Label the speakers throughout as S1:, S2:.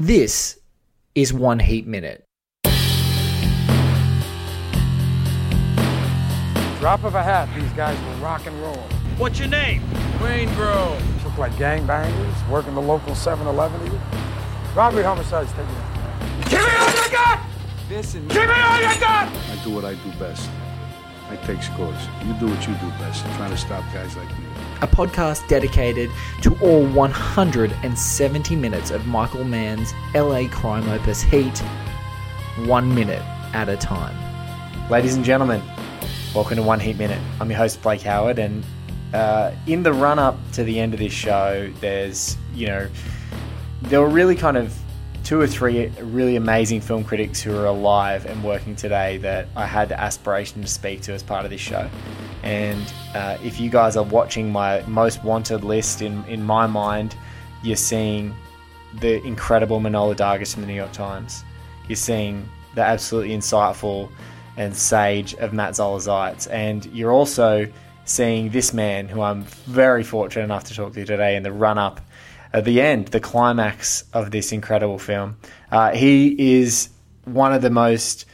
S1: This is One Heat Minute.
S2: Drop of a hat, these guys will rock and roll.
S3: What's your name?
S2: Waingro. Look like gangbangers, working the local 7-Eleven even. Robbery, homicides, take it. Give me all you got!
S4: Listen,
S2: Give me all you got!
S4: I do what I do best. I take scores. You do what you do best. Trying to stop guys like me.
S1: A podcast dedicated to all 170 minutes of Michael Mann's LA crime opus Heat, one minute at a time.
S5: Ladies and gentlemen, welcome to One Heat Minute. I'm your host, Blake Howard, and uh, in the run up to the end of this show, there's, you know, there were really kind of two or three really amazing film critics who are alive and working today that I had the aspiration to speak to as part of this show. And uh, if you guys are watching my most wanted list in, in my mind, you're seeing the incredible Manohla Dargis from the New York Times. You're seeing the absolutely insightful and sage of Matt Zoller Seitz. And you're also seeing this man who I'm very fortunate enough to talk to today in the run up at the end, the climax of this incredible film. Uh, he is one of the most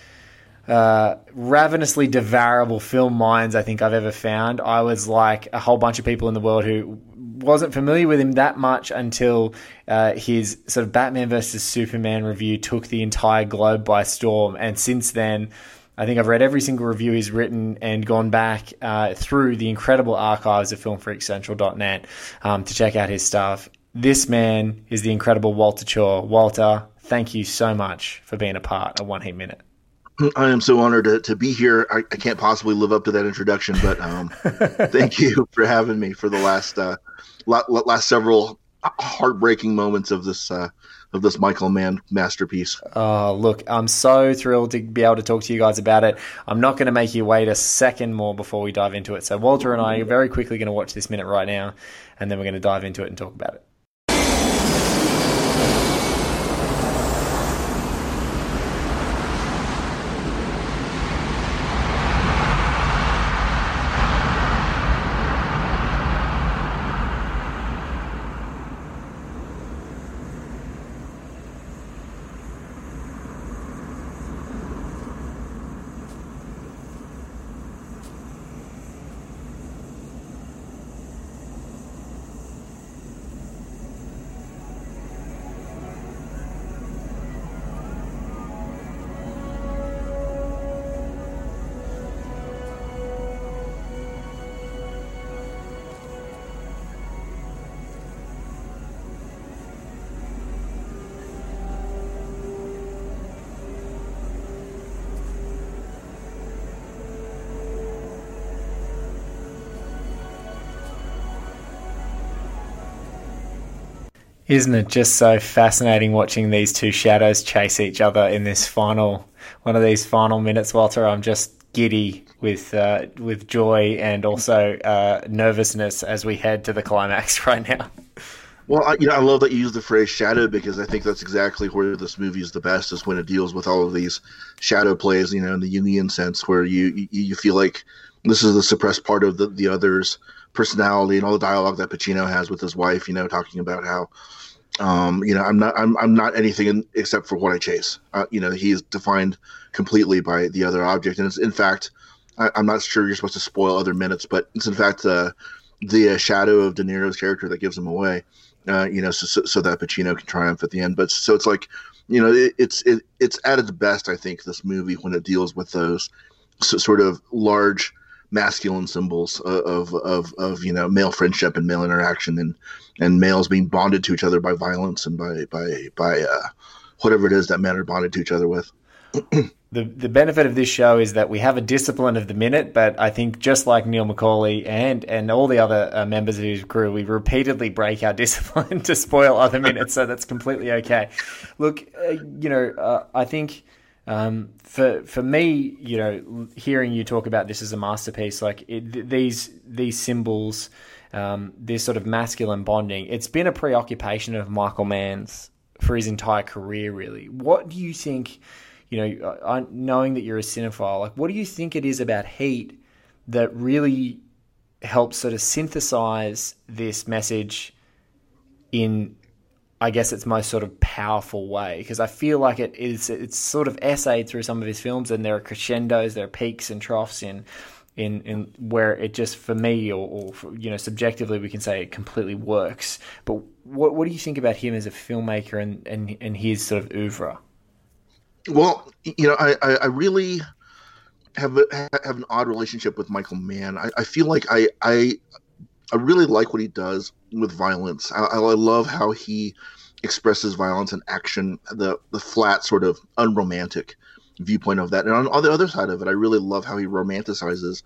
S5: uh, ravenously devourable film minds I think I've ever found. I was like a whole bunch of people in the world who wasn't familiar with him that much until uh, his sort of Batman versus Superman review took the entire globe by storm. And since then, I think I've read every single review he's written and gone back uh, through the incredible archives of filmfreakcentral.net um, to check out his stuff. This man is the incredible Walter Chaw. Walter, thank you so much for being a part of One Heat Minute.
S6: I am so honored to, to be here. I, I can't possibly live up to that introduction, but um, thank you for having me for the last uh, la- last several heartbreaking moments of this uh, of this Michael Mann masterpiece.
S5: Oh, look, I'm so thrilled to be able to talk to you guys about it. I'm not going to make you wait a second more before we dive into it. So, Walter and I are very quickly going to watch this minute right now, and then we're going to dive into it and talk about it. Isn't it just so fascinating watching these two shadows chase each other in this final one of these final minutes, Walter? I'm just giddy with uh, with joy and also uh, nervousness as we head to the climax right now.
S6: Well, I, you know, I love that you use the phrase "shadow" because I think that's exactly where this movie is the best is when it deals with all of these shadow plays. You know, in the Jungian sense, where you you, you feel like this is the suppressed part of the the other's personality and all the dialogue that Pacino has with his wife. You know, talking about how um, you know, I'm not, I'm, I'm not anything in, except for what I chase. Uh, you know, he is defined completely by the other object, and it's in fact, I, am not sure you're supposed to spoil other minutes, but it's in fact uh, the uh, shadow of De Niro's character that gives him away. Uh, you know, so, so, so that Pacino can triumph at the end. But so it's like, you know, it, it's it, it's at its best, I think, this movie when it deals with those so, sort of large masculine symbols of, of of you know male friendship and male interaction and and males being bonded to each other by violence and by by by uh, whatever it is that men are bonded to each other with.
S5: the, the benefit of this show is that we have a discipline of the minute, but I think just like Neil McCauley and, and all the other uh, members of his crew, we repeatedly break our discipline to spoil other minutes, so that's completely okay. Look, uh, you know, uh, I think um, for for me, you know, hearing you talk about this as a masterpiece, like it, these these symbols, um, this sort of masculine bonding, it's been a preoccupation of Michael Mann's for his entire career, really. What do you think? you know, uh, knowing that you're a cinephile, like what do you think it is about Heat that really helps sort of synthesize this message in, I guess, its most sort of powerful way? Because I feel like it is it's sort of essayed through some of his films, and there are crescendos, there are peaks and troughs in. In, in where it just for me or, or for, you know subjectively we can say it completely works but what what do you think about him as a filmmaker and and, and his sort of oeuvre
S6: well, you know, I, I, I really have a, have an odd relationship with Michael Mann. I, I feel like I, I I really like what he does with violence. I, I love how he expresses violence and action, the the flat sort of unromantic viewpoint of that. And on, on the other side of it, I really love how he romanticizes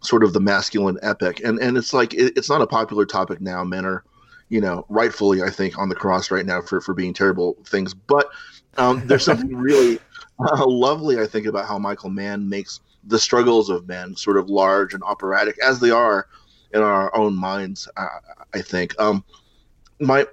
S6: sort of the masculine epic. And and it's like it, it's not a popular topic now. Men are, you know, rightfully I think on the cross right now for for being terrible things, but um, there's something really uh, lovely, I think, about how Michael Mann makes the struggles of men sort of large and operatic as they are in our own minds. I, I think. Um, my,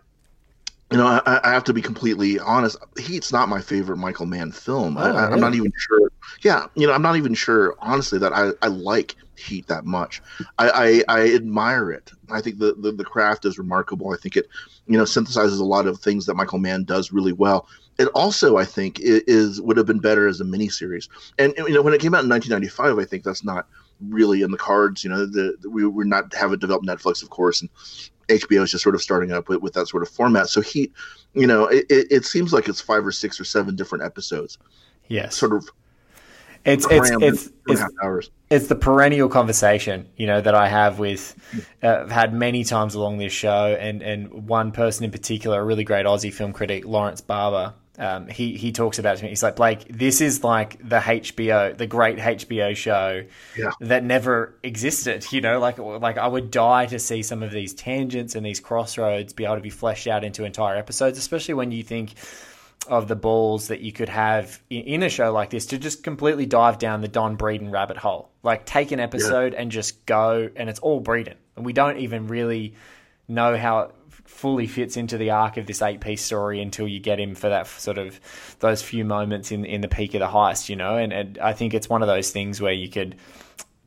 S6: you know, I, I, have to be completely honest. Heat's not my favorite Michael Mann film. Oh, I, am not even sure. Yeah, you know, I'm not even sure, honestly, that I, I like Heat that much. I, I, I admire it. I think the, the, the craft is remarkable. I think it, you know, synthesizes a lot of things that Michael Mann does really well. It also, I think, is would have been better as a miniseries. And you know, when it came out in 1995, I think that's not really in the cards. You know, the, the we're not have it developed Netflix, of course, and HBO is just sort of starting up with, with that sort of format. So he, you know, it, it seems like it's five or six or seven different episodes.
S5: Yes,
S6: sort of
S5: it's it's it's it's, it's, the perennial conversation you know that I have with uh, I've had many times along this show and and one person in particular a really great Aussie film critic Lawrence Barber um, he he talks about to me he's like Blake this is like the HBO the great HBO show
S6: yeah.
S5: that never existed you know like like I would die to see some of these tangents and these crossroads be able to be fleshed out into entire episodes especially when you think of the balls that you could have in a show like this to just completely dive down the Don Breedan rabbit hole. Like take an episode yeah. and just go, and it's all Breedan, and we don't even really know how fully fits into the arc of this eight piece story until you get him for that sort of those few moments in in the peak of the heist, you know. And, and I think it's one of those things where you could,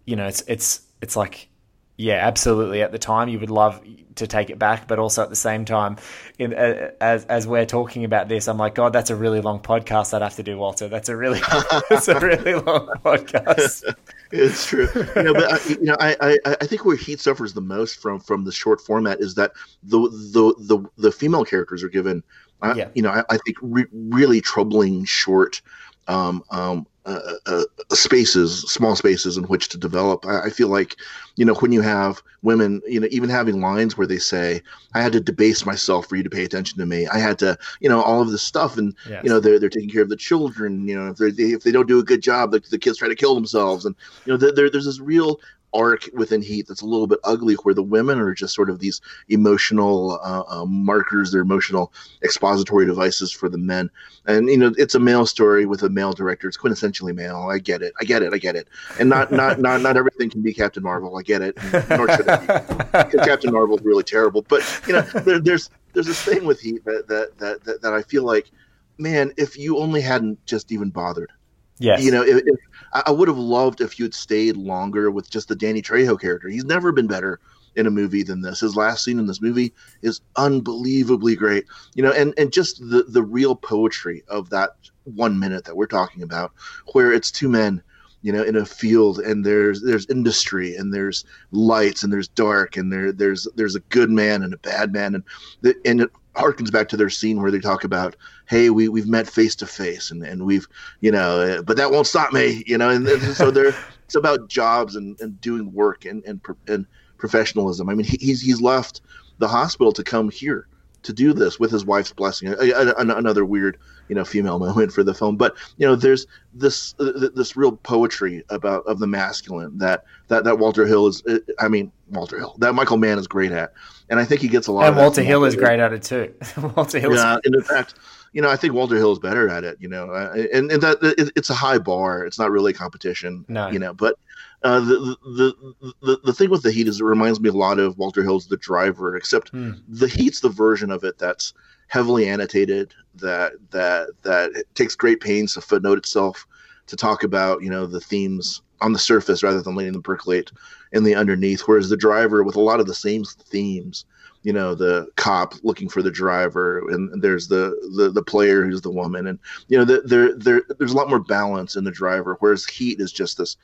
S5: you know, it's it's it's like yeah, absolutely. At the time, you would love to take it back, but also at the same time, in, uh, as as we're talking about this, I'm like, God, that's a really long podcast. I'd have to do, Walter. That's a really, that's a really long podcast.
S6: it's true, you know, but I, you know, I, I I think where Heat suffers the most from from the short format is that the the the, the female characters are given, uh, yeah. you know, I, I think re- really troubling short um, um, uh, uh, spaces, small spaces in which to develop. I, I, feel like, you know, when you have women, you know, even having lines where they say, "I had to debase myself for you to pay attention to me. I had to," you know, all of this stuff, and yes. you know, they're they're taking care of the children. You know, if they if they don't do a good job, the, the kids try to kill themselves, and you know, there, there's this real arc within Heat that's a little bit ugly, where the women are just sort of these emotional uh, uh, markers, they're emotional expository devices for the men. And you know, it's a male story with a male director. It's quintessentially male. I get it. I get it. I get it. And not not not not everything can be Captain Marvel. I get it. Nor should it be. Captain Marvel is really terrible. But you know, there, there's there's this thing with Heat that that, that that that I feel like, man, if you only hadn't just even bothered
S5: Yes.
S6: You know, if, if, I would have loved if you had stayed longer with just the Danny Trejo character. He's never been better in a movie than this. His last scene in this movie is unbelievably great. You know, and and just the the real poetry of that one minute that we're talking about, where it's two men, you know, in a field, and there's there's industry, and there's lights, and there's dark, and there there's there's a good man and a bad man, and the, and harkens back to their scene where they talk about, hey, we we've met face to face, and and we've you know, uh, but that won't stop me, you know, and, and so they're it's about jobs and, and doing work and and and professionalism. I mean, he, he's he's left the hospital to come here to do this with his wife's blessing. A- a- a- another weird, you know, female moment for the film. But you know, there's this uh, this real poetry about of the masculine that that that Walter Hill is. uh, I mean, Walter Hill that Michael Mann is great at, and I think he gets a lot.
S5: And Walter Hill is great at it too. Walter Hill.
S6: Yeah, and in fact, you know, I think Walter Hill is better at it. You know, and and that it, it's a high bar. It's not really a competition.
S5: No.
S6: you know, but. Uh, the, the the the thing with the heat is it reminds me a lot of Walter Hill's The Driver, except
S5: Hmm.
S6: the heat's the version of it that's heavily annotated, that that that it takes great pains to footnote itself to talk about you know the themes on the surface rather than letting them percolate in the underneath. Whereas the driver, with a lot of the same themes, you know, the cop looking for the driver, and there's the the, the player who's the woman, and you know, the, there there there's a lot more balance in the driver. Whereas Heat is just this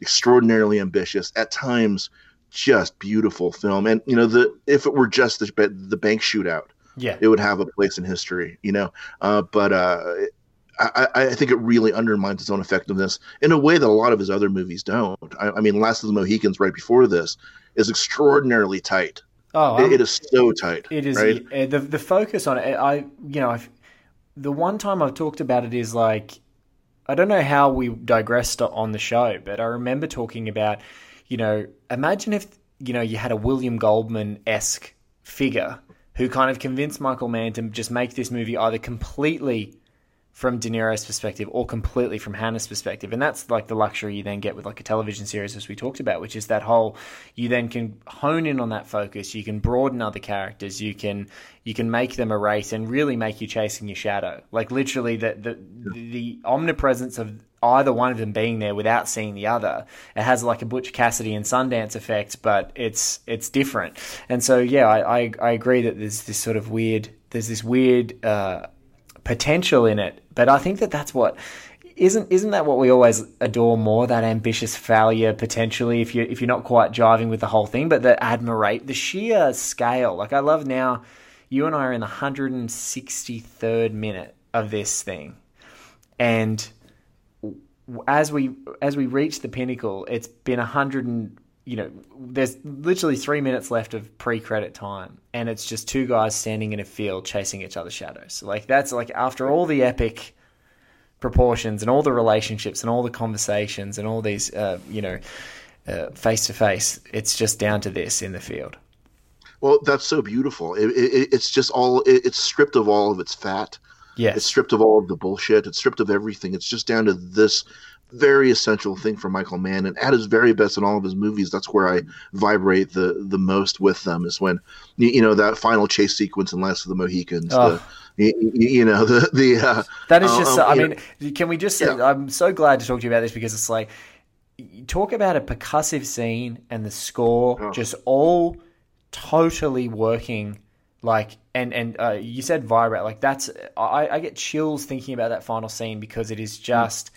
S6: extraordinarily ambitious, at times just beautiful film. And you know, the if it were just the the bank shootout,
S5: Yeah.
S6: it would have a place in history, you know. Uh, but uh, I, I think it really undermines its own effectiveness in a way that a lot of his other movies don't. I, I mean, Last of the Mohicans, right before this, is extraordinarily tight.
S5: Oh,
S6: It- it is so tight.
S5: It is
S6: right.
S5: the the focus on it. I you know I've, the one time I've talked about it is like I don't know how we digressed on the show, but I remember talking about you know imagine if you know you had a William Goldman esque figure who kind of convinced Michael Mann to just make this movie either completely from De Niro's perspective or completely from Hanna's perspective. And that's like the luxury you then get with like a television series as we talked about, which is that whole you then can hone in on that focus, you can broaden other characters, you can you can make them a race and really make you chasing your shadow. Like literally the the, the omnipresence of either one of them being there without seeing the other. It has like a Butch Cassidy and Sundance effect, but it's it's different. And so yeah, I I, I agree that there's this sort of weird there's this weird uh, potential in it. But I think that that's what isn't isn't that what we always adore more that ambitious failure potentially if you if you're not quite jiving with the whole thing, but the admirate the sheer scale. Like I love now, you and I are in the 163rd minute of this thing, and as we as we reach the pinnacle, it's been a hundred and you know, there's literally three minutes left of pre-credit time, and it's just two guys standing in a field chasing each other's shadows. Like that's like after all the epic proportions and all the relationships and all the conversations and all these, uh, you know, face to face, it's just down to this in the field.
S6: Well, that's so beautiful. It, it, it's just all. It, it's stripped of all of its fat.
S5: Yes.
S6: It's stripped of all of the bullshit. It's stripped of everything. It's just down to this very essential thing for Michael Mann, and at his very best in all of his movies, that's where I vibrate the the most with them. Is when you, you know that final chase sequence in Last of the Mohicans.
S5: Oh.
S6: The, you, you know the the uh,
S5: That is
S6: uh,
S5: just.
S6: um,
S5: I mean, can we just say?
S6: Yeah.
S5: I'm so glad to talk to you about this because it's like you talk about a percussive scene and the score
S6: Oh.
S5: just all totally working. Like and and uh, you said vibrate. Like that's I, I get chills thinking about that final scene because it is just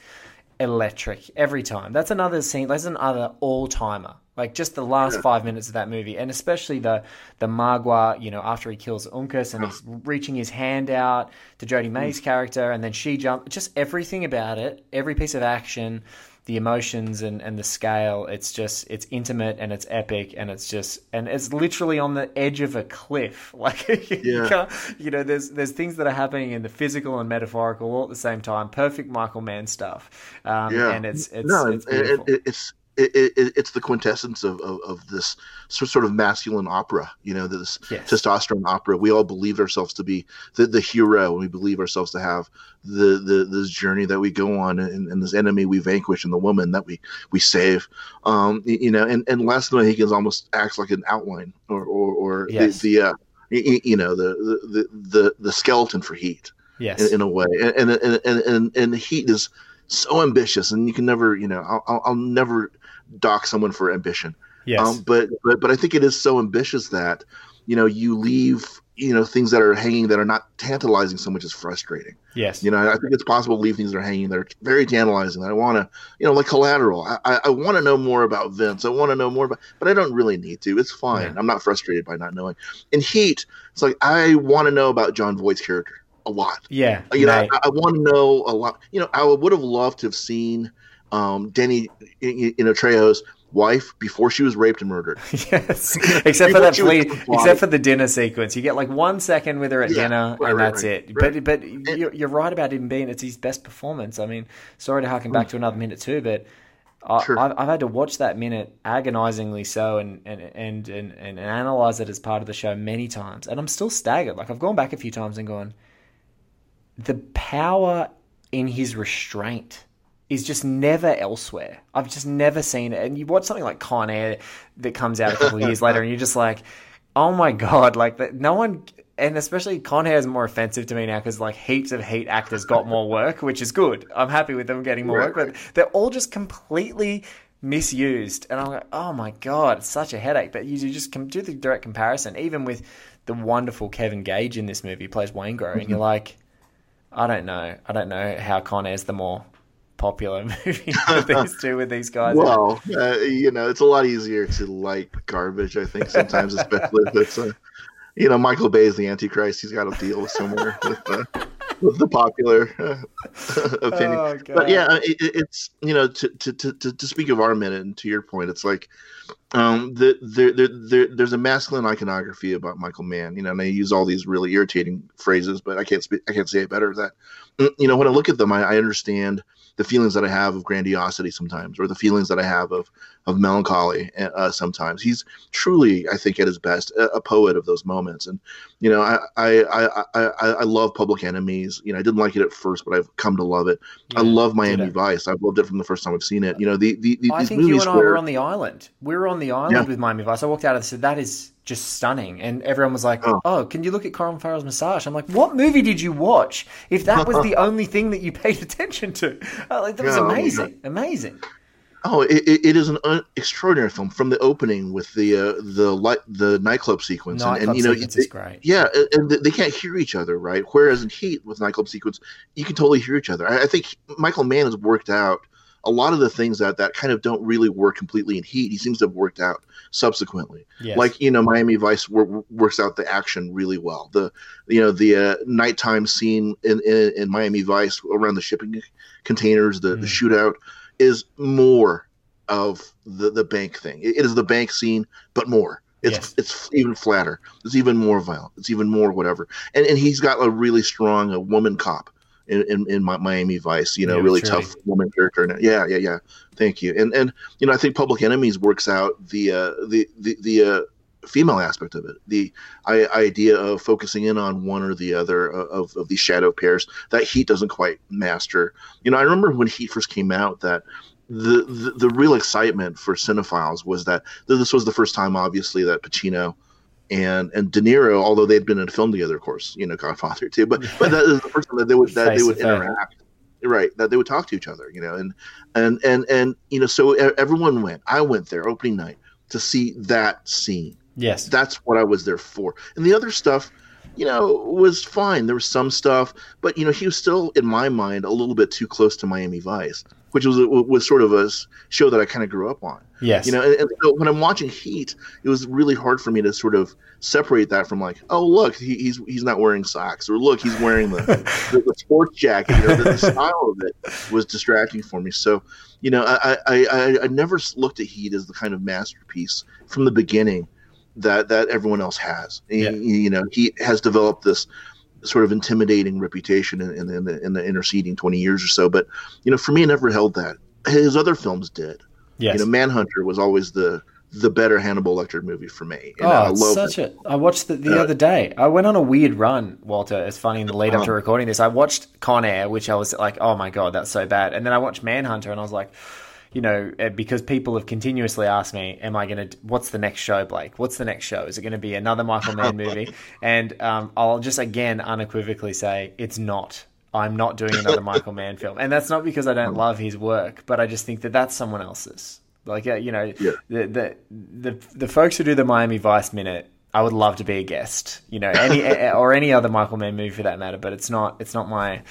S5: electric every time. That's another scene. That's another all timer. Like just the last five minutes of that movie, and especially the the Magua, you know, after he kills Uncas and he's reaching his hand out to Jodhi May's mm. character, and then she jump. Just everything about it, every piece of action, the emotions and and the scale. It's just it's intimate and it's epic and it's just and it's literally on the edge of a cliff. Like you
S6: Yeah.
S5: you know, there's there's things that are happening in the physical and metaphorical all at the same time. Perfect Michael Mann stuff. Um,
S6: yeah,
S5: and it's it's
S6: no,
S5: it's
S6: it- it- it- it's it, it, it's the quintessence of, of, of this sort of masculine opera. You know, this
S5: Yes.
S6: testosterone opera. We all believe ourselves to be the, the hero, and we believe ourselves to have the, the this journey that we go on, and, and this enemy we vanquish, and the woman that we we save. Um, you know, and and Last Night the Mohicans almost acts like an outline, or or, or
S5: Yes.
S6: the the uh, y- y- you know the the the, the skeleton for Heat
S5: yes.
S6: in, in a way, and and and and, and, Heat is so ambitious, and you can never, you know, I'll- I'll never dock someone for ambition.
S5: yes.
S6: Um, but but but I think it is so ambitious that you know you leave you know things that are hanging that are not tantalizing so much as frustrating.
S5: yes.
S6: You know, I think it's possible to leave things that are hanging that are very tantalizing. I want to, you know, like Collateral. I I, I want to know more about Vince. I want to know more about, but I don't really need to. It's fine.
S5: Yeah.
S6: I'm not frustrated by not knowing. In Heat, it's like I want to know about Jon Voight's character a lot
S5: yeah.
S6: you know. I, I want to know a lot. You know, I would have loved to have seen um, Denny, you you know, Trejo's wife before she was raped and murdered.
S5: yes, except for that except for the dinner sequence. You get like one second with her at yeah, dinner, right, and right, that's right, it. But but you're, you're, right about him being it's his best performance. I mean, sorry to harken back to another minute too, but. Sure. I, I've had to watch that minute agonizingly so and, and, and, and, and analyze it as part of the show many times. And I'm still staggered. Like, I've gone back a few times and gone, the power in his restraint is just never elsewhere. I've just never seen it. And you watch something like Con Air that comes out a couple of years later, and you're just like, oh my god, like that. No one, and especially Con Air is more offensive to me now because like heaps of Heat actors got more work, which is good. I'm happy with them getting more work, but they're all just completely misused. And I'm like, oh my god, it's such a headache. But you, just do the direct comparison, even with the wonderful Kevin Gage in this movie, plays Waingro, mm-hmm. and you're like. I don't know. I don't know how Con Air's the more popular movie with these two with these guys.
S6: Well, uh, you know, it's a lot easier to like garbage. I think sometimes, especially if it's a, you know, Michael Bay is the Antichrist. He's got to deal with somewhere with, uh, with the popular uh, opinion. Oh, but yeah, it, it's you know, to, to to to speak of our minute and to your point, it's like um, the, the, the, there's a masculine iconography about Michael Mann, you know, and they use all these really irritating phrases, but I can't speak, I can't say it better. That, mm, you know, when I look at them, I, I understand the feelings that I have of grandiosity sometimes, or the feelings that I have of of melancholy uh, sometimes. He's truly, I think, at his best, a, a, poet of those moments. And you know, I, I I I I love Public Enemies. You know, I didn't like it at first, but I've come to love it. Yeah, I love Miami Vice. I've loved it from the first time I've seen it. You know, the, the, the I
S5: these think you and I were on the island. We were on the island yeah. with Miami Vice. I walked out and said, "That is." just stunning. And everyone was like, oh. oh. can you look at Colin Farrell's massage? I'm like, what movie did you watch if that was the only thing that you paid attention to? Like, that was amazing. Amazing.
S6: Oh, it, it is an un- extraordinary film from the opening with the uh, the light the nightclub sequence,
S5: nightclub and, and, you know, sequence is great.
S6: Yeah, and they can't hear each other, right? Whereas in Heat with nightclub sequence, you can totally hear each other. I, I think Michael Mann has worked out a lot of the things that that kind of don't really work completely in Heat. He seems to have worked out subsequently. Yes. Like you know, Miami Vice works out the action really well. The you know the uh, nighttime scene in, in, in Miami Vice around the shipping containers, the, mm. the shootout is more of the the bank thing. It, it is the bank scene, but more. It's yes. it's even flatter. It's even more violent. It's even more whatever. And and he's got a really strong a woman cop in, in, in Miami Vice. You know, yeah, really tough woman character. Yeah, yeah, yeah. Thank you. And and you know, I think Public Enemies works out the uh, the the the uh, female aspect of it. The I, idea of focusing in on one or the other of, of these shadow pairs that Heat doesn't quite master. You know, I remember when Heat first came out that. The, the, the real excitement for cinephiles was that this was the first time, obviously, that Pacino and and De Niro, although they'd been in a film together, of course, you know, Godfather too. But but that is the first time that they would that they would interact, right? That they would talk to each other, you know, and and and and you know, so everyone went. I went there opening night to see that scene.
S5: Yes,
S6: that's what I was there for. And the other stuff, you know, was fine. There was some stuff, but you know, he was still in my mind a little bit too close to Miami Vice which was was sort of a show that I kind of grew up on.
S5: Yes,
S6: you know, and, and so when I'm watching Heat, it was really hard for me to sort of separate that from like, oh look, he, he's he's not wearing socks, or look, he's wearing the the, the, sports jacket. You know, the, the, style of it was distracting for me. So, you know, I, I I I never looked at Heat as the kind of masterpiece from the beginning that that everyone else has. Yeah. He, you know, he has developed this sort of intimidating reputation in, in, in, the, in the interceding 20 years or so. But, you know, for me, it never held that. His other films did. Yes. You know, Manhunter was always the the better Hannibal Lecter movie for me.
S5: And oh, I love such it. a! I watched the, the uh, other day. I went on a weird run, Walter. It's funny in the lead up to uh-huh. recording this. I watched Con Air, which I was like, oh my god, that's so bad. And then I watched Manhunter, and I was like, you know, eh, because people have continuously asked me, "Am I going to? What's the next show, Blake? What's the next show? Is it going to be another Michael Mann movie?" And um, I'll just again unequivocally say it's not. I'm not doing another Michael Mann film, and that's not because I don't love his work, but I just think that that's someone else's. Like, you know, yeah. the, the the the folks who do the Miami Vice minute I would love to be a guest, you know, any or any other Michael Mann movie for that matter. But it's not it's not my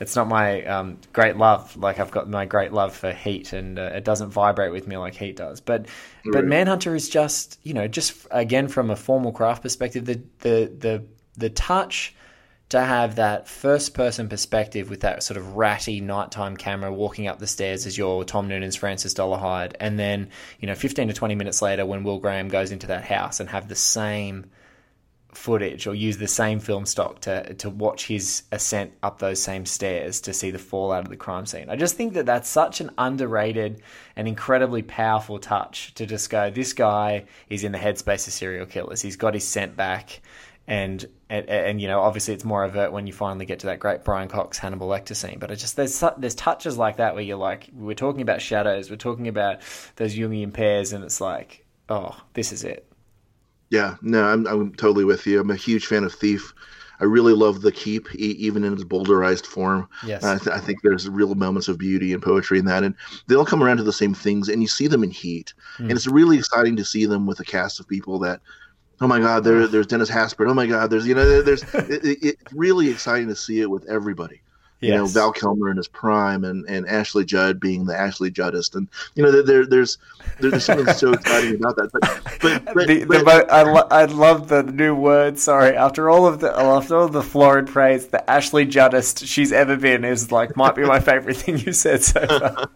S5: it's not my um, great love. Like I've got my great love for Heat, and uh, it doesn't vibrate with me like Heat does. But but Manhunter is just you know just again from a formal craft perspective, the the the the touch to have that first person perspective with that sort of ratty nighttime camera walking up the stairs as you're Tom Noonan's Francis Dolarhyde, and then you know 15 to 20 minutes later when Will Graham goes into that house and have the same footage or use the same film stock to to watch his ascent up those same stairs to see the fallout of the crime scene. I just think that that's such an underrated and incredibly powerful touch to just go this guy is in the headspace of serial killers. He's got his scent back and and, and you know obviously it's more overt when you finally get to that great Brian Cox Hannibal Lecter scene. But it's just there's there's touches like that where you're like we're talking about shadows, we're talking about those Jungian pairs, and it's like oh this is it.
S6: Yeah, no, I'm I'm totally with you. I'm a huge fan of Thief. I really love the keep, e- even in its boulderized form.
S5: Yes.
S6: I, th- I think there's real moments of beauty and poetry in that, and they all come around to the same things, and you see them in Heat, hmm. and it's really exciting to see them with a cast of people that, oh my God, there, there's Dennis Haysbert. Oh my God, there's you know, there's it, it, it's really exciting to see it with everybody. You know, Val Kilmer in his prime, and, and Ashley Judd being the Ashley Juddist, and you know, there, there there's there's something so exciting about that. But but, but,
S5: the, the mo- I, lo- I love the new word. Sorry, after all of the after all the florid praise, the Ashley Juddist she's ever been is like might be my favorite thing you said so far.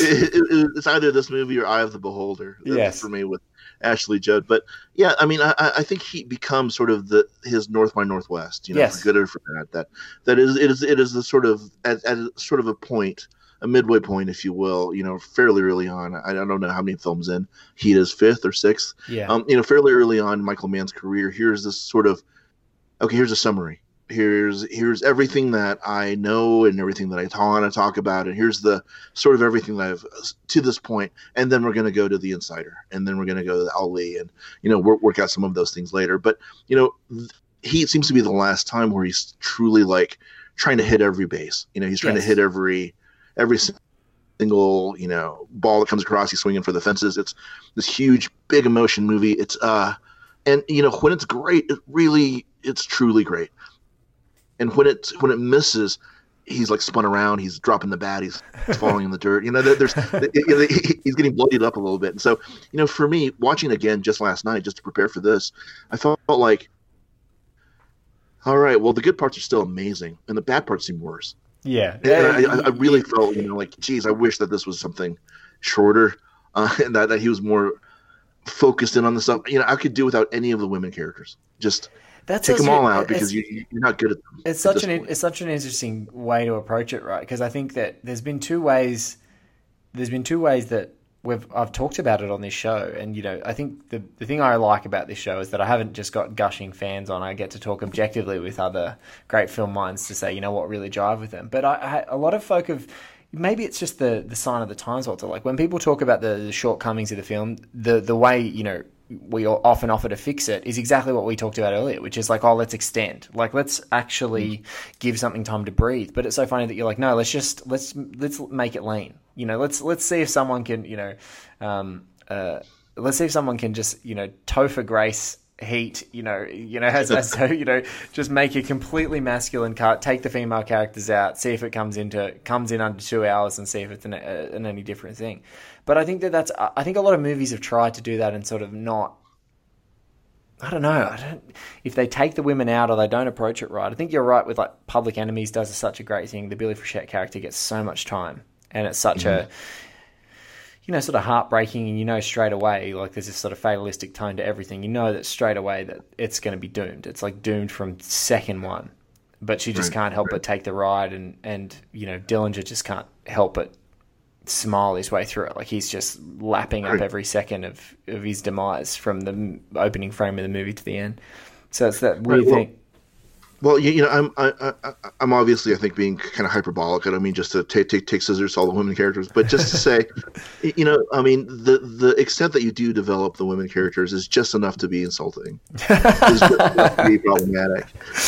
S6: it, it, it's either this movie or Eye of the Beholder. That's
S5: Yes.
S6: for me with Ashley Judd. But yeah, I mean, I, I think he becomes sort of the his North by Northwest. You know,
S5: Yes.
S6: for good or for bad. That that is it is it is the sort of at, at sort of a point. A midway point, if you will, you know, fairly early on. I, don't know how many films in. He is fifth or sixth.
S5: Yeah,
S6: Um, you know, fairly early on Michael Mann's career. Here's this sort of okay. Here's a summary. Here's here's everything that I know and everything that I want to talk about, and here's the sort of everything that I've to this point, and then we're going to go to the Insider, and then we're going to go to the Ali, and you know work, work out some of those things later. But you know, th- he seems to be the last time where he's truly like trying to hit every base. You know, he's trying
S5: Yes.
S6: to hit every every single you know ball that comes across. He's swinging for the fences. It's this huge, big emotion movie. It's uh, and you know when it's great, it really, it's truly great. And when it when it misses, he's like spun around. He's dropping the bat. He's, falling in the dirt. You know, there's he's getting bloodied up a little bit. And so, you know, for me, watching again just last night, just to prepare for this, I felt like, all right, well, the good parts are still amazing, and the bad parts seem worse.
S5: yeah.
S6: I, I really felt, you know, like, geez, I wish that this was something shorter, uh, and that, that he was more focused in on the stuff. You know, I could do without any of the women characters. Just
S5: That's
S6: take them
S5: a-
S6: all out because you, you're not good at them.
S5: It's such an
S6: point.
S5: it's such an interesting way to approach it, right? Because I think that there's been two ways. There's been two ways that we've I've talked about it on this show, and you know I think the the thing I like about this show is that I haven't just got gushing fans on. I get to talk objectively with other great film minds to say you know what really jive with them. But I, I a lot of folk have. Maybe it's just the, the sign of the times, Walter. Like when people talk about the, the shortcomings of the film, the the way you know we often offer to fix it is exactly what we talked about earlier, which is like, oh, let's extend, like let's actually give something time to breathe. But it's so funny that you're like, no, let's just let's let's make it lean. You know, let's let's see if someone can, you know, um, uh, let's see if someone can just, you know, Topher Grace heat, you know, you know, as, as so, you know, just make a completely masculine cut, take the female characters out, see if it comes into comes in under two hours, and see if it's an, uh, an any different thing. But I think that that's I think a lot of movies have tried to do that and sort of not. I don't know. I don't. If they take the women out or they don't approach it right, I think you're right. With like Public Enemies does such a great thing. The Billie Frechette character gets so much time, and it's such a you know, sort of heartbreaking, and you know straight away, like there's this sort of fatalistic tone to everything. You know that straight away that it's going to be doomed. It's like doomed from second one, but she just
S6: Right,
S5: can't help but take the ride, and and you know Dillinger just can't help but smile his way through it. Like he's just lapping up every second of of his demise from the opening frame of the movie to the end. So it's that weird
S6: well-
S5: thing.
S6: Well, you, you know, I'm I, I, I'm obviously I think being kind of hyperbolic. I don't mean just to take take, take scissors to all the women characters, but just to say, you know, I mean the the extent that you do develop the women characters is just enough to be insulting, is just enough to be problematic.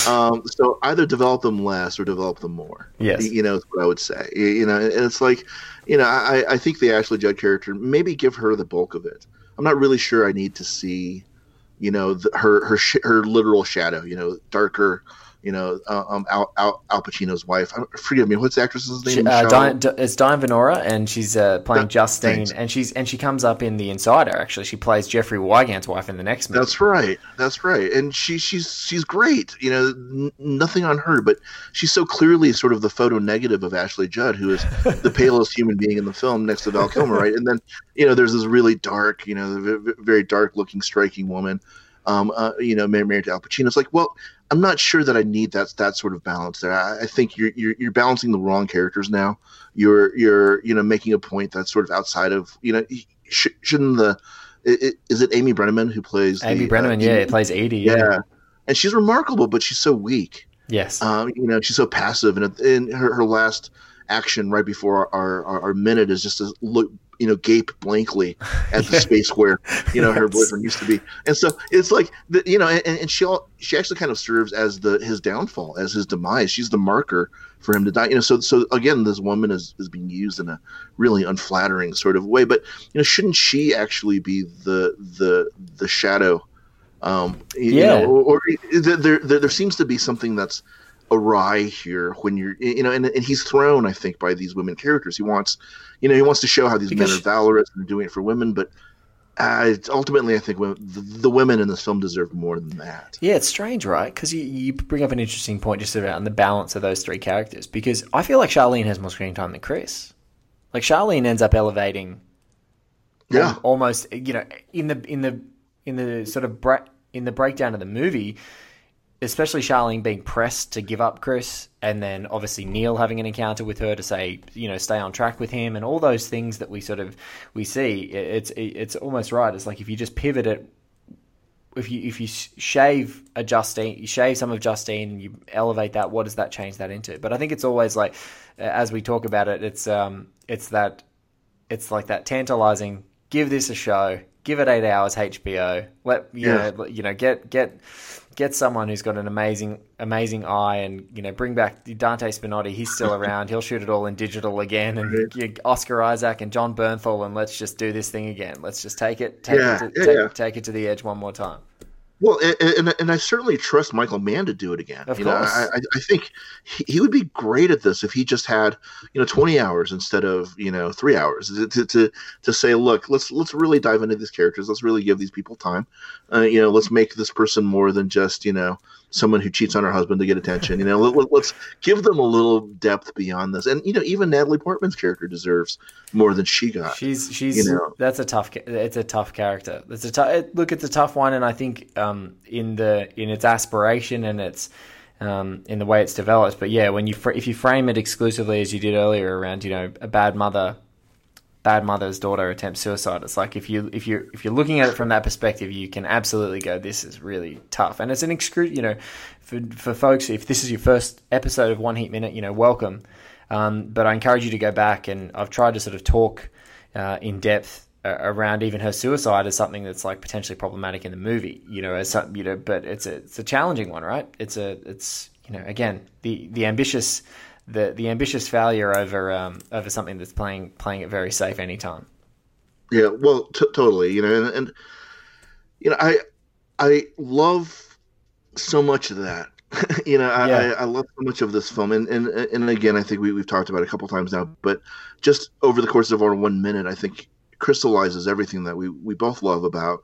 S6: Um, so either develop them less or develop them more.
S5: Yes.
S6: you know, is what I would say. You- You know, and it's like, you know, I I think the Ashley Judd character maybe give her the bulk of it. I'm not really sure I need to see you know the, her her sh- her literal shadow you know darker you know, uh, um, Al, Al, Al Pacino's wife. I, forgive me, what's the actress's name?
S5: She, uh, Diane, it's Diane Venora, and she's uh, playing that, Justine, thanks. and she's and she comes up in The Insider. Actually, she plays Jeffrey Wigand's wife in the next movie.
S6: That's right. That's right. And she she's she's great. You know, n- nothing on her, but she's so clearly sort of the photo negative of Ashley Judd, who is the palest human being in the film next to Val Kilmer, right? And then you know, there's this really dark, you know, very dark looking, striking woman. Um, uh, you know, married to Al Pacino. It's like, well, I'm not sure that I need that that sort of balance there. I, I think you're, you're you're balancing the wrong characters now. You're you're you know making a point that's sort of outside of you know sh- shouldn't the it, is it Amy Brenneman who plays
S5: Amy
S6: the,
S5: Brenneman? Uh, yeah, it plays Edie.
S6: Yeah. yeah. and she's remarkable, but she's so weak.
S5: Yes,
S6: um, you know she's so passive, and in her, her last action right before our, our, our minute is just to look you know gape blankly at the space where you know her boyfriend used to be. And so it's like the, you know and, and she all, she actually kind of serves as the his downfall as his demise. She's the marker for him to die. You know so so again this woman is is being used in a really unflattering sort of way. But you know shouldn't she actually be the the the shadow? Um yeah. know, or, or there, there there seems to be something that's awry here when you're you know and, and he's thrown i think by these women characters. He wants you know he wants to show how these because men are valorous and doing it for women but uh, ultimately i think the, the, women in this film deserve more than that.
S5: Yeah it's strange right? Because you, you bring up an interesting point just around the balance of those three characters because i feel like charlene has more screen time than chris. Like charlene ends up elevating
S6: yeah.
S5: almost you know in the in the in the sort of bre- in the breakdown of the movie especially Charlene being pressed to give up Chris, and then obviously Neil having an encounter with her to say, you know, stay on track with him, and all those things that we sort of we see. It's it's almost right. It's like if you just pivot it, if you if you shave a Justine, you shave some of Justine, you elevate that. What does that change that into? But I think it's always like, as we talk about it, it's um it's that it's like that tantalizing. Give this a show. Give it eight hours HBO. Let you yeah. know you know get get get someone who's got an amazing amazing eye and you know bring back Dante Spinotti. He's still around. He'll shoot it all in digital again. And Oscar Isaac and Jon Bernthal and let's just do this thing again. Let's just take it take yeah, it to, yeah, take, yeah. take it to the edge one more time
S6: well, and, and I certainly trust Michael Mann to do it again.
S5: Of
S6: you
S5: course.
S6: know, I, I think he, he would be great at this if he just had you know 20 hours instead of you know three hours to, to to say, look, let's let's really dive into these characters. Let's really give these people time. Uh, you know, let's make this person more than just you know someone who cheats on her husband to get attention. You know, let, us give them a little depth beyond this. And you know, even Natalie Portman's character deserves more than she got.
S5: She's she's you know? that's a tough it's a tough character. It's a tough look. It's a tough one, and I think um, in the in its aspiration and its um, in the way it's developed. But yeah, when you fr- if you frame it exclusively as you did earlier around you know a bad mother bad mother's daughter attempts suicide. It's like if you if you if you're looking at it from that perspective, you can absolutely go, this is really tough, and it's an excru you know, for for folks, if this is your first episode of One Heat Minute, you know, welcome. Um, but I encourage you to go back, and I've tried to sort of talk uh, in depth uh, around even her suicide as something that's like potentially problematic in the movie, you know, as some, you know, but it's a it's a challenging one, right? It's a it's you know again the the ambitious the the ambitious failure over um, over something that's playing playing it very safe anytime.
S6: Yeah, well, t- totally. You know, and, and you know, I I love so much of that. you know, I, yeah. I, I, love so much of this film, and and and again, I think we we've talked about it a couple times now, but just over the course of our one minute, I think crystallizes everything that we we both love about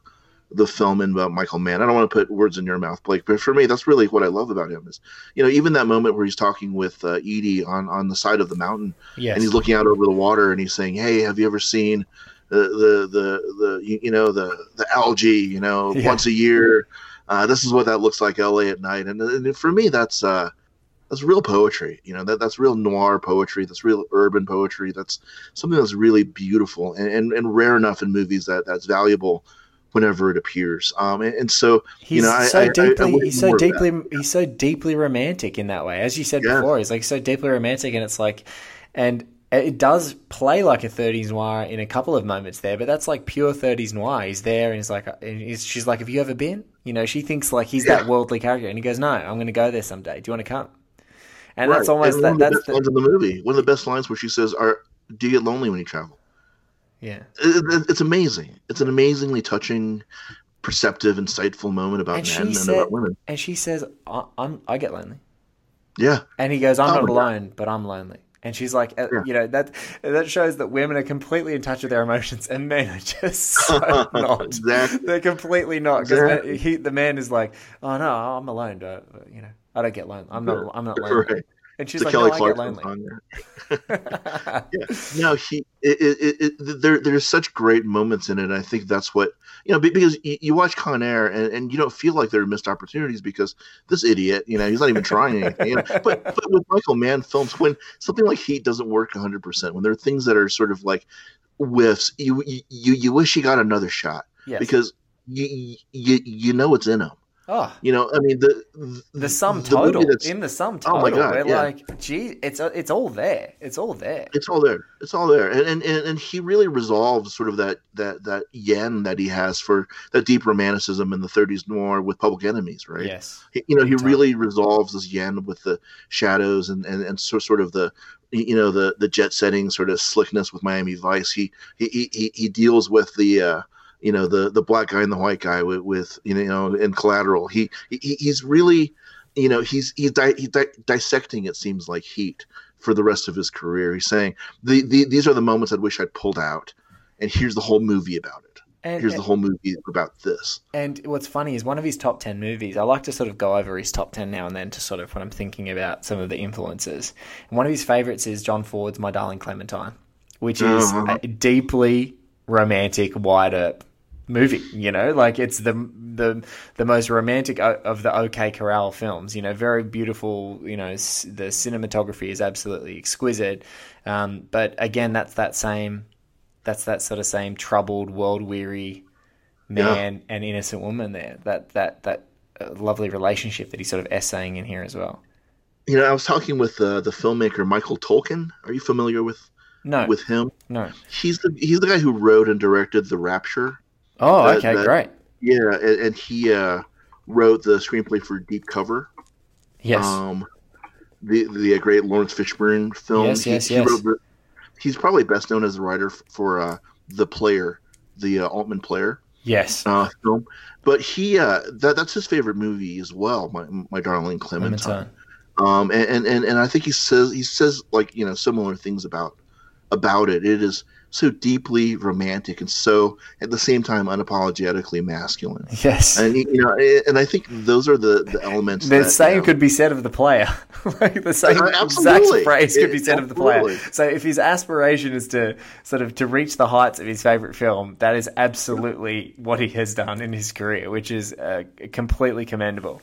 S6: the film and about Michael Mann. I don't want to put words in your mouth, Blake, but for me, that's really what I love about him is, you know, even that moment where he's talking with uh, Edie on, on the side of the mountain
S5: yes.
S6: and he's looking out over the water and he's saying, Hey, have you ever seen the, the, the, the you know, the, the algae, you know, yeah. once a year, uh, this is what that looks like LA at night. And, and for me, that's, uh, that's real poetry. You know, that that's real noir poetry. That's real urban poetry. That's something that's really beautiful and, and, and rare enough in movies that that's valuable whenever it appears. Um, and, and so
S5: he's
S6: you know,
S5: so
S6: I,
S5: deeply,
S6: I, I
S5: he's so deeply, he's so deeply romantic in that way. As you said
S6: yeah.
S5: before, he's like so deeply romantic, and it's like, and it does play like a 30s noir in a couple of moments there, but that's like pure 30s noir. He's there, and he's like, and he's, she's like, "Have you ever been?" You know, she thinks like he's yeah. that worldly character, and he goes, "No, I'm going to go there someday. Do you want to come?" And right. that's almost and that. That's
S6: the, the movie. One of the best lines where she says, "Are do you get lonely when you travel?"
S5: Yeah,
S6: it, it's amazing. It's an amazingly touching perceptive, insightful moment about and men and
S5: said,
S6: about women.
S5: And she says, I, am I get lonely."
S6: Yeah,
S5: And he goes, "I'm
S6: Oh,
S5: not alone, but I'm lonely." And she's like, uh,
S6: Yeah.
S5: you know, that that shows that women are completely in touch with their emotions, and men are just so not.
S6: Exactly.
S5: They're completely not. Because
S6: Exactly.
S5: the man is like, "Oh no, I'm alone. But, you know, I don't get lonely. I'm not. I'm not lonely."
S6: Right.
S5: And she's
S6: the
S5: like,
S6: Kelly
S5: "No,
S6: Clarkson
S5: lonely."
S6: there. yeah. No, he. It, it, it, there, there's such great moments in it. And I think that's what you know because you, you watch Con Air and, and you don't feel like there are missed opportunities because this idiot, you know, he's not even trying anything. You know? But but with Michael Mann films, when something like Heat doesn't work 100, percent when there are things that are sort of like whiffs, you you you, you wish he got another shot
S5: Yes.
S6: because you, you you know it's in him.
S5: Oh,
S6: You know, I mean the
S5: the sum
S6: the movie
S5: total in the sum total.
S6: Oh my God,
S5: we're
S6: yeah.
S5: like, gee, it's it's all there. It's all there.
S6: it's all there it's all there and, and and he really resolves sort of that that that yen that he has for that deep romanticism in the 30s noir with public enemies right
S5: Yes.
S6: He- you know he
S5: time.
S6: really resolves this yen with the shadows and and, and so, sort of the you know the the jet setting sort of slickness with miami vice he he he, he deals with the uh you know the the black guy and the white guy with, with you know in collateral he, he he's really you know he's he's di- di- dissecting it seems like heat for the rest of his career he's saying the, the these are the moments i wish i'd pulled out and here's the whole movie about it
S5: And,
S6: here's the whole movie about this
S5: And what's funny is one of his top 10 movies, I like to sort of go over his top 10 now and then to sort of when I'm thinking about some of the influences. And one of his favorites is John Ford's My Darling Clementine, which is
S6: Uh-huh.
S5: a deeply romantic, wide up movie, you know? Like it's the the the most romantic of the OK Corral films, you know, very beautiful, you know, the cinematography is absolutely exquisite. Um, but again, that's that same that's that sort of same troubled, world weary man and innocent woman there. That that that uh, lovely relationship that he's sort of essaying in here as well.
S6: you know i was talking with uh, the filmmaker michael tolkin are you familiar with
S5: No,
S6: with him
S5: no.
S6: he's the he's the guy who wrote and directed the rapture
S5: Oh,
S6: that-
S5: okay,
S6: that-
S5: great.
S6: yeah and, and he uh wrote the screenplay for deep cover
S5: Yes,
S6: um the the great laurence fishburne film
S5: Yes,
S6: He-
S5: yes,
S6: he
S5: yes.
S6: the- he's probably best known as the writer for uh the player the uh, altman player
S5: yes.
S6: uh, film. But he uh, that that's his favorite movie as well. My my darling Clementine.
S5: Clementine.
S6: Um, and, and and and I think he says he says like you know similar things about about it. It is so deeply romantic and so at the same time unapologetically masculine.
S5: Yes.
S6: And you know, and I think those are the the elements.
S5: the
S6: that,
S5: same
S6: know,
S5: could be said of the player. like the same
S6: Uh,
S5: exact phrase could be said of the player. So if his aspiration is to sort of to reach the heights of his favorite film, that is absolutely what he has done in his career, which is uh, completely commendable.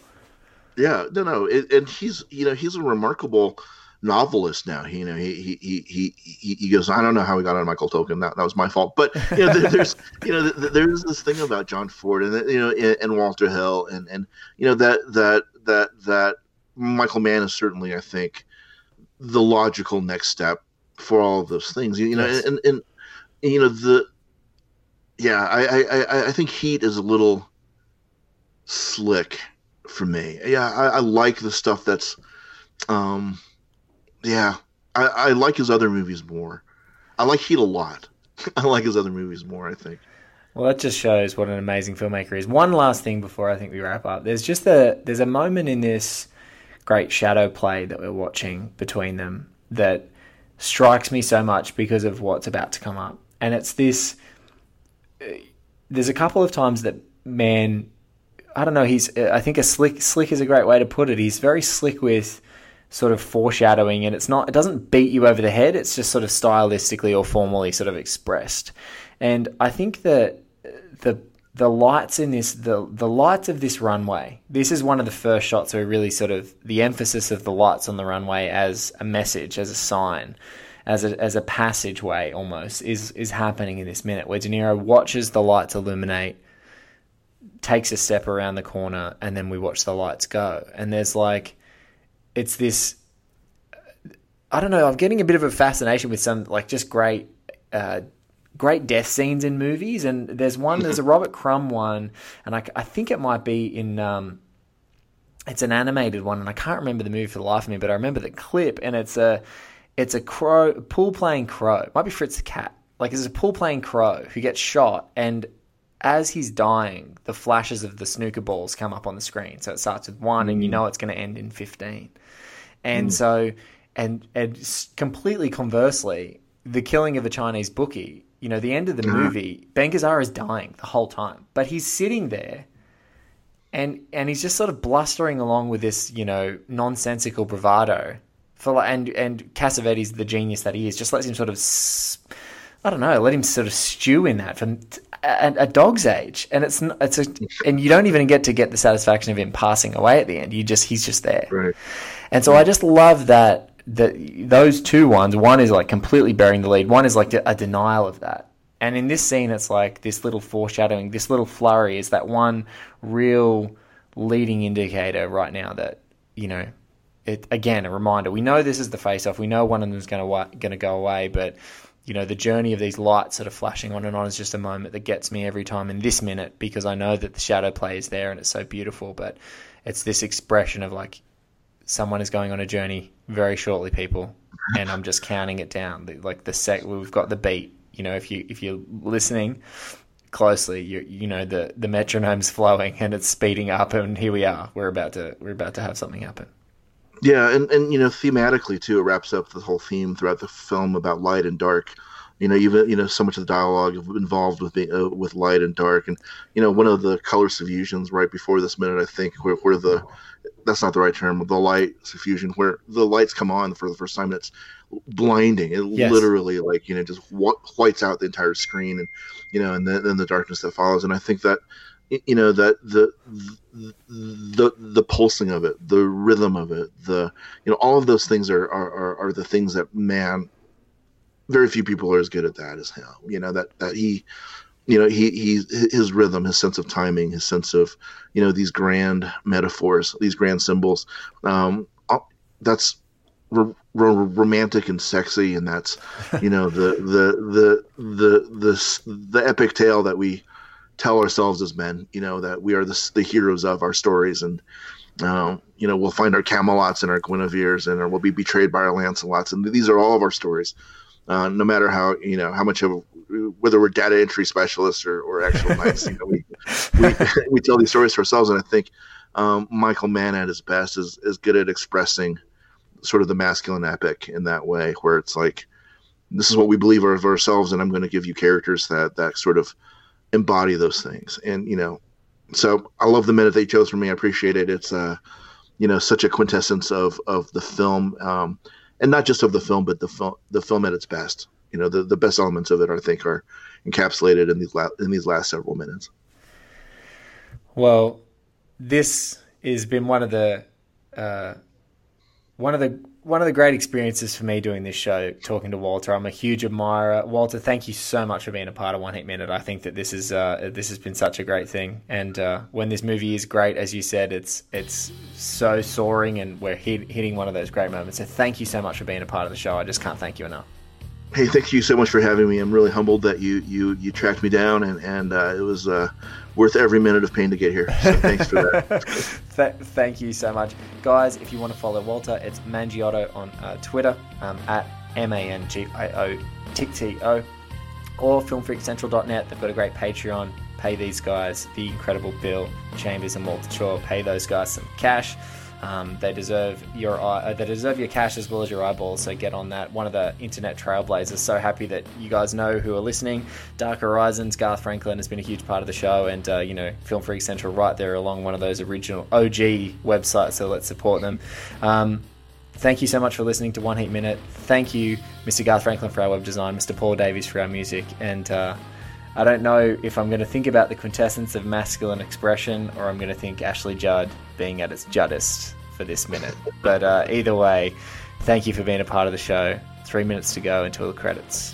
S6: Yeah, no, no, it, and he's you know he's a remarkable novelist now. He, you know, he he, he he he goes. I don't know how he got on Michael Tolkin. That that was my fault. But you know, there's you know th- th- there's this thing about John Ford and you know and, and Walter Hill and and you know that that that that Michael Mann is certainly I think the logical next step for all of those things. You, you know,
S5: Yes.
S6: and, and and you know the yeah, I I I- I think Heat is a little slick for me. Yeah, I, I like the stuff that's, um, yeah, I, I like his other movies more. I like Heat a lot. I like his other movies more. I think.
S5: Well, that just shows what an amazing filmmaker is. One last thing before I think we wrap up. There's just a there's a moment in this great shadow play that we're watching between them that strikes me so much because of what's about to come up. And it's this there's a couple of times that man I don't know, he's I think a slick slick is a great way to put it. He's very slick with sort of foreshadowing and it's not it doesn't beat you over the head, it's just sort of stylistically or formally sort of expressed. And I think that the the lights in this the the lights of this runway. This is one of the first shots where really sort of the emphasis of the lights on the runway as a message, as a sign, as a as a passageway almost is is happening in this minute where De Niro watches the lights illuminate, takes a step around the corner, and then we watch the lights go. And there's like it's this I don't know, I'm getting a bit of a fascination with some like just great uh, great death scenes in movies, and there's one, there's a Robert Crumb one, and I, I think it might be in, um, it's an animated one, and I can't remember the movie for the life of me, but I remember the clip, and it's a, it's a crow, pool playing crow, it might be Fritz the cat, like it's a pool playing crow who gets shot, and as he's dying, the flashes of the snooker balls come up on the screen, so it starts with one, and you know it's going to end in fifteen And mm. so, and and completely conversely, the killing of a Chinese bookie. You know, the end of the uh-huh. movie, Ben Gazzara is dying the whole time, but he's sitting there, and and he's just sort of blustering along with this, you know, nonsensical bravado. For like, and and Cassavetes, the genius that he is, just lets him sort of. s- I don't know. Let him sort of stew in that from t- a, a dog's age, and it's it's a, and you don't even get to get the satisfaction of him passing away at the end. You just he's just there,
S6: Right.
S5: and so I just love that that those two ones. One is like completely bearing the lead. One is like a denial of that. And in this scene, it's like this little foreshadowing, this little flurry is that one real leading indicator right now that you know it again a reminder. We know this is the face off. We know one of them is going to going to go away, but you know the journey of these lights sort of flashing on and on is just a moment that gets me every time in this minute because I know that the shadow play is there and it's so beautiful. But it's this expression of like someone is going on a journey very shortly, people, and I'm just counting it down. Like the sec, we've got the beat. You know, if you if you're listening closely, you you know the the metronome's flowing and it's speeding up, and here we are. We're about to we're about to have something happen.
S6: Yeah, and, and you know, thematically too, it wraps up the whole theme throughout the film about light and dark. You know, even you know, so much of the dialogue involved with being, uh, with light and dark, and you know, one of the color suffusions right before this minute, I think, where, where the that's not the right term, the light suffusion, where the lights come on for the first time, and it's blinding. It
S5: Yes.
S6: literally, like you know, just wh- whites out the entire screen, and you know, and then, the darkness that follows. And I think that you know that the the the pulsing of it, the rhythm of it, the you know all of those things are are, are, the things that man very few people are as good at that as him. You know that that he you know he he his rhythm his sense of timing his sense of you know these grand metaphors these grand symbols um that's ro- ro- romantic and sexy and that's you know the the the the the the epic tale that we tell ourselves as men you know that we are the, the heroes of our stories. And um, you know we'll find our camelots and our guineveres and or we'll be betrayed by our lancelots. And these are all of our stories. Uh, no matter how you know how much of whether we're data entry specialists or, or actual knights you know we, we we tell these stories to ourselves. And i think um, michael mann at his best is is good at expressing sort of the masculine epic in that way where it's like this is what we believe of ourselves and i'm going to give you characters that that sort of embody those things. And you know so i love the minute they chose for me. I appreciate it. It's uh you know such a quintessence of of the film um and not just of the film but the film the film at its best. You know the, the best elements of it i think are encapsulated in these la- in these last several minutes.
S5: Well, this has been one of the uh, one of the one of the great experiences for me doing this show, talking to Walter. I'm a huge admirer. Walter, thank you so much for being a part of One Heat Minute. I think that this is uh, this has been such a great thing. And uh, when this movie is great, as you said, it's it's so soaring, and we're hit, hitting one of those great moments. So thank you so much for being a part of the show. I just can't thank you enough.
S6: hey thank you so much for having me i'm really humbled that you you you tracked me down and and uh, it was uh, worth every minute of pain to get here so thanks for that
S5: Th- thank you so much, guys. If you want to follow Walter, it's Mangiotto on uh, Twitter um, at m a n g i o t t o, or filmfreakcentral.net. They've got a great Patreon. Pay these guys the incredible Bill Chambers and Walter Chaw. Pay those guys some cash. Um, they deserve your uh, they deserve your cash as well as your eyeballs. So get on that. One of the internet trailblazers. So happy that you guys know who are listening. Dark Horizons. Garth Franklin has been a huge part of the show, and uh, you know Film Freak Central right there along one of those original OG websites. So let's support them. Um, thank you so much for listening to One Heat Minute. Thank you, Mr. Garth Franklin, for our web design, Mr. Paul Davies for our music, and uh, I don't know if I'm going to think about the quintessence of masculine expression or I'm going to think Ashley Judd being at its juddest for this minute. But uh, either way, thank you for being a part of the show. Three minutes to go until the credits.